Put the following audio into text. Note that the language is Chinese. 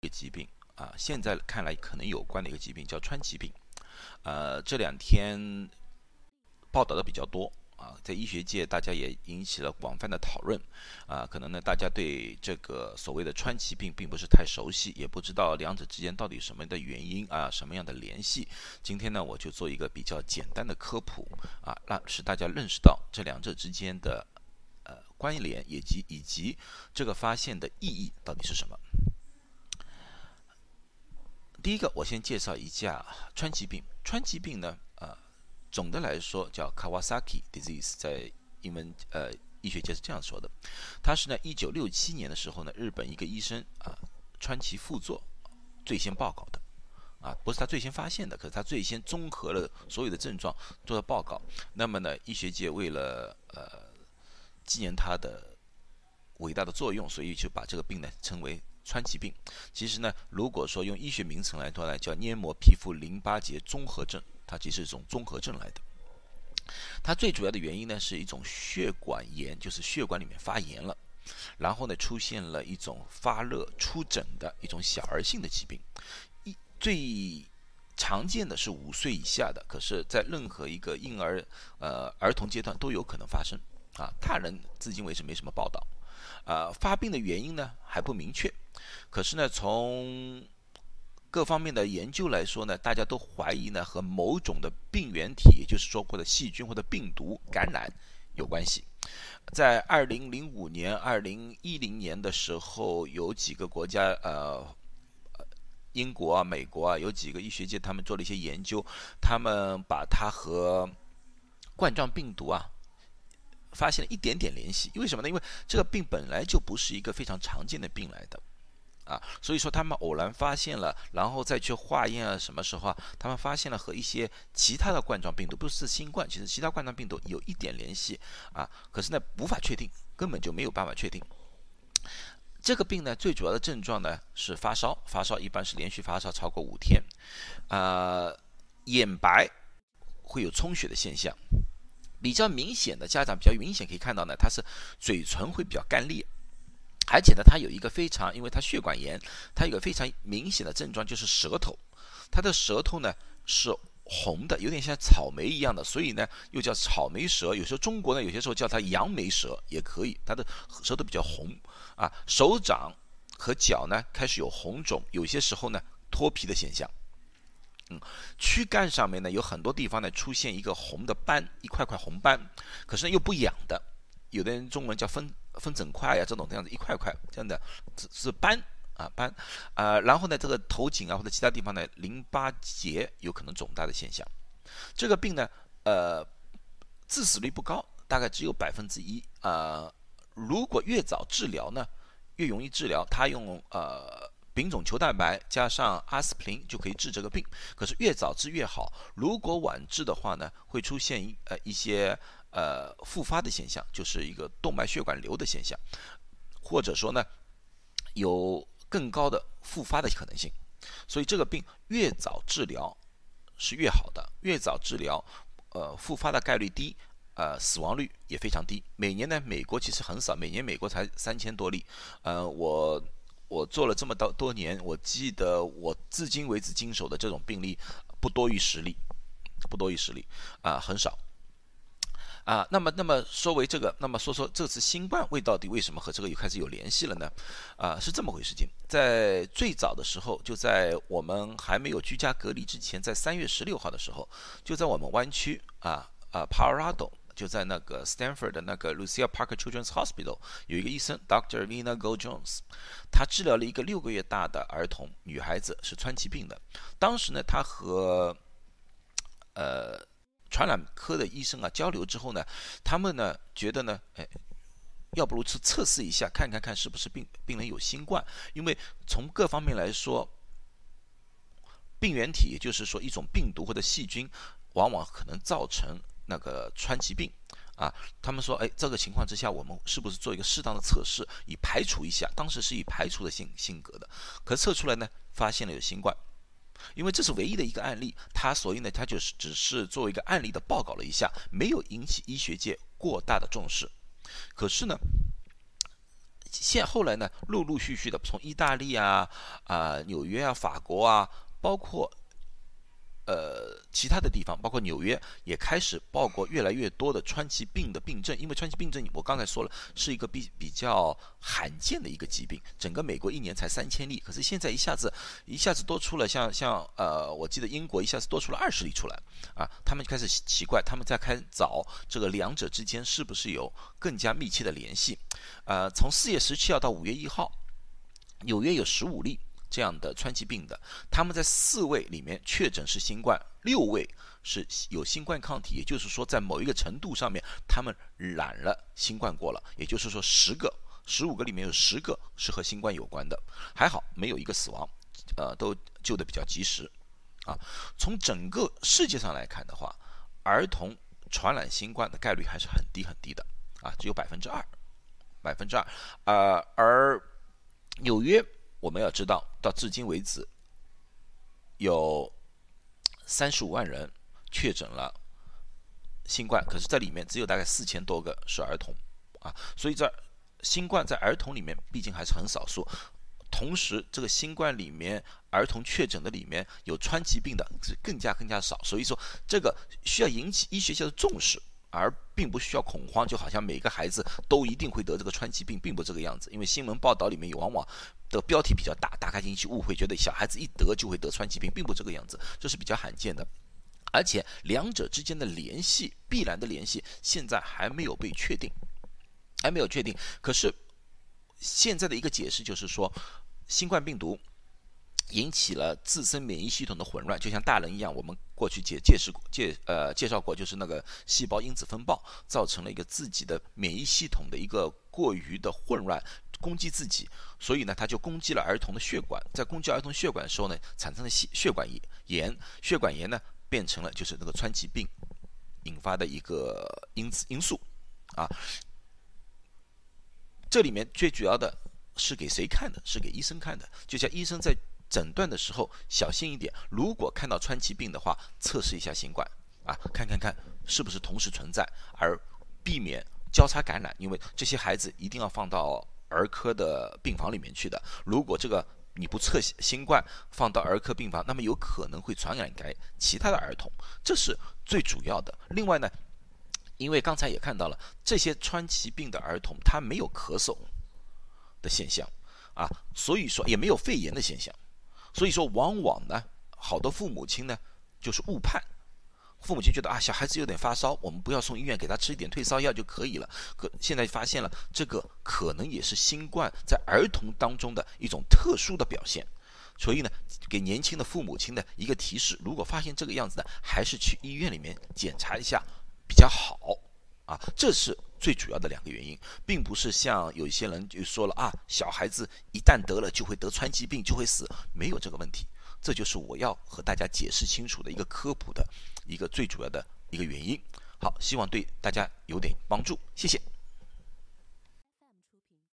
一个疾病啊，现在看来可能有关的一个疾病叫川崎病，呃，这两天报道的比较多啊，在医学界大家也引起了广泛的讨论啊，可能呢大家对这个所谓的川崎病并不是太熟悉，也不知道两者之间到底什么的原因啊，什么样的联系。今天呢，我就做一个比较简单的科普啊，让使大家认识到这两者之间的呃关联，以及以及这个发现的意义到底是什么。第一个，我先介绍一下川崎病。川崎病呢，呃，总的来说叫 Kawasaki disease，在英文呃医学界是这样说的。它是呢，一九六七年的时候呢，日本一个医生啊，川崎副作最先报告的，啊，不是他最先发现的，可是他最先综合了所有的症状做了报告。那么呢，医学界为了呃纪念他的伟大的作用，所以就把这个病呢称为。川崎病，其实呢，如果说用医学名称来说呢，叫黏膜皮肤淋巴结综合症，它其实是一种综合症来的。它最主要的原因呢，是一种血管炎，就是血管里面发炎了，然后呢，出现了一种发热出疹的一种小儿性的疾病。一最常见的是五岁以下的，可是，在任何一个婴儿呃儿童阶段都有可能发生啊。大人至今为止没什么报道。啊，发病的原因呢还不明确，可是呢，从各方面的研究来说呢，大家都怀疑呢和某种的病原体，也就是说或者细菌或者病毒感染有关系。在二零零五年、二零一零年的时候，有几个国家，呃，英国啊、美国啊，有几个医学界他们做了一些研究，他们把它和冠状病毒啊。发现了一点点联系，为什么呢？因为这个病本来就不是一个非常常见的病来的，啊，所以说他们偶然发现了，然后再去化验啊，什么时候啊，他们发现了和一些其他的冠状病毒，不是新冠，其实其他冠状病毒有一点联系啊，可是呢无法确定，根本就没有办法确定。这个病呢最主要的症状呢是发烧，发烧一般是连续发烧超过五天，啊，眼白会有充血的现象。比较明显的家长比较明显可以看到呢，他是嘴唇会比较干裂，而且呢，他有一个非常，因为他血管炎，他有个非常明显的症状就是舌头，他的舌头呢是红的，有点像草莓一样的，所以呢又叫草莓舌。有时候中国呢有些时候叫它杨梅舌也可以，他的舌头比较红啊，手掌和脚呢开始有红肿，有些时候呢脱皮的现象。嗯，躯干上面呢有很多地方呢出现一个红的斑，一块块红斑，可是又不痒的，有的人中文叫分分整块呀，这种这样子一块块这样的是是斑啊斑啊，然后呢这个头颈啊或者其他地方呢淋巴结有可能肿大的现象，这个病呢呃致死率不高，大概只有百分之一啊，如果越早治疗呢越容易治疗，他用呃。丙种球蛋白加上阿司匹林就可以治这个病，可是越早治越好。如果晚治的话呢，会出现呃一些呃复发的现象，就是一个动脉血管瘤的现象，或者说呢有更高的复发的可能性。所以这个病越早治疗是越好的，越早治疗，呃复发的概率低，呃死亡率也非常低。每年呢，美国其实很少，每年美国才三千多例，呃我。我做了这么多多年，我记得我至今为止经手的这种病例不多于十例，不多于十例啊，很少啊。那么，那么说为这个，那么说说这次新冠为到底为什么和这个又开始有联系了呢？啊，是这么回事情。在最早的时候，就在我们还没有居家隔离之前，在三月十六号的时候，就在我们湾区啊啊，Parado。就在那个 Stanford 的那个 Lucia Parker Children's Hospital 有一个医生 Dr. Vina Go Jones，他治疗了一个六个月大的儿童女孩子是川崎病的。当时呢，他和呃传染科的医生啊交流之后呢，他们呢觉得呢，哎，要不如去测试一下，看看看是不是病病人有新冠，因为从各方面来说，病原体也就是说一种病毒或者细菌，往往可能造成。那个川崎病啊，他们说，哎，这个情况之下，我们是不是做一个适当的测试，以排除一下？当时是以排除的性性格的，可测出来呢，发现了有新冠，因为这是唯一的一个案例，他所以呢，他就是只是作为一个案例的报告了一下，没有引起医学界过大的重视。可是呢，现后来呢，陆陆续续的从意大利啊、啊纽约啊、法国啊，包括。呃，其他的地方，包括纽约，也开始报过越来越多的川崎病的病症。因为川崎病症，我刚才说了，是一个比比较罕见的一个疾病。整个美国一年才三千例，可是现在一下子一下子多出了，像像呃，我记得英国一下子多出了二十例出来啊。他们开始奇怪，他们在开找这个两者之间是不是有更加密切的联系？呃，从四月十七号到五月一号，纽约有十五例。这样的川崎病的，他们在四位里面确诊是新冠，六位是有新冠抗体，也就是说在某一个程度上面，他们染了新冠过了，也就是说十个、十五个里面有十个是和新冠有关的，还好没有一个死亡，呃，都救的比较及时，啊，从整个世界上来看的话，儿童传染新冠的概率还是很低很低的，啊，只有百分之二，百分之二，呃，而纽约。我们要知道，到至今为止，有三十五万人确诊了新冠，可是这里面只有大概四千多个是儿童啊，所以这新冠在儿童里面毕竟还是很少数。同时，这个新冠里面儿童确诊的里面有川崎病的是更加更加少，所以说这个需要引起医学界的重视。而并不需要恐慌，就好像每个孩子都一定会得这个川崎病，并不这个样子。因为新闻报道里面有往往的标题比较大，大概引起误会，觉得小孩子一得就会得川崎病，并不这个样子，这是比较罕见的。而且两者之间的联系，必然的联系，现在还没有被确定，还没有确定。可是现在的一个解释就是说，新冠病毒。引起了自身免疫系统的混乱，就像大人一样。我们过去介介绍过介呃介绍过，就是那个细胞因子风暴，造成了一个自己的免疫系统的一个过于的混乱，攻击自己。所以呢，他就攻击了儿童的血管，在攻击儿童血管的时候呢，产生了血血管炎，血管炎呢变成了就是那个川崎病引发的一个因子因素啊。这里面最主要的是给谁看的？是给医生看的，就像医生在。诊断的时候小心一点，如果看到川崎病的话，测试一下新冠啊，看看看是不是同时存在，而避免交叉感染。因为这些孩子一定要放到儿科的病房里面去的。如果这个你不测新冠放到儿科病房，那么有可能会传染给其他的儿童，这是最主要的。另外呢，因为刚才也看到了这些川崎病的儿童，他没有咳嗽的现象啊，所以说也没有肺炎的现象。所以说，往往呢，好多父母亲呢，就是误判。父母亲觉得啊，小孩子有点发烧，我们不要送医院，给他吃一点退烧药就可以了。可现在发现了，这个可能也是新冠在儿童当中的一种特殊的表现。所以呢，给年轻的父母亲的一个提示：如果发现这个样子呢，还是去医院里面检查一下比较好。啊，这是最主要的两个原因，并不是像有些人就说了啊，小孩子一旦得了就会得川崎病就会死，没有这个问题。这就是我要和大家解释清楚的一个科普的一个最主要的一个原因。好，希望对大家有点帮助，谢谢。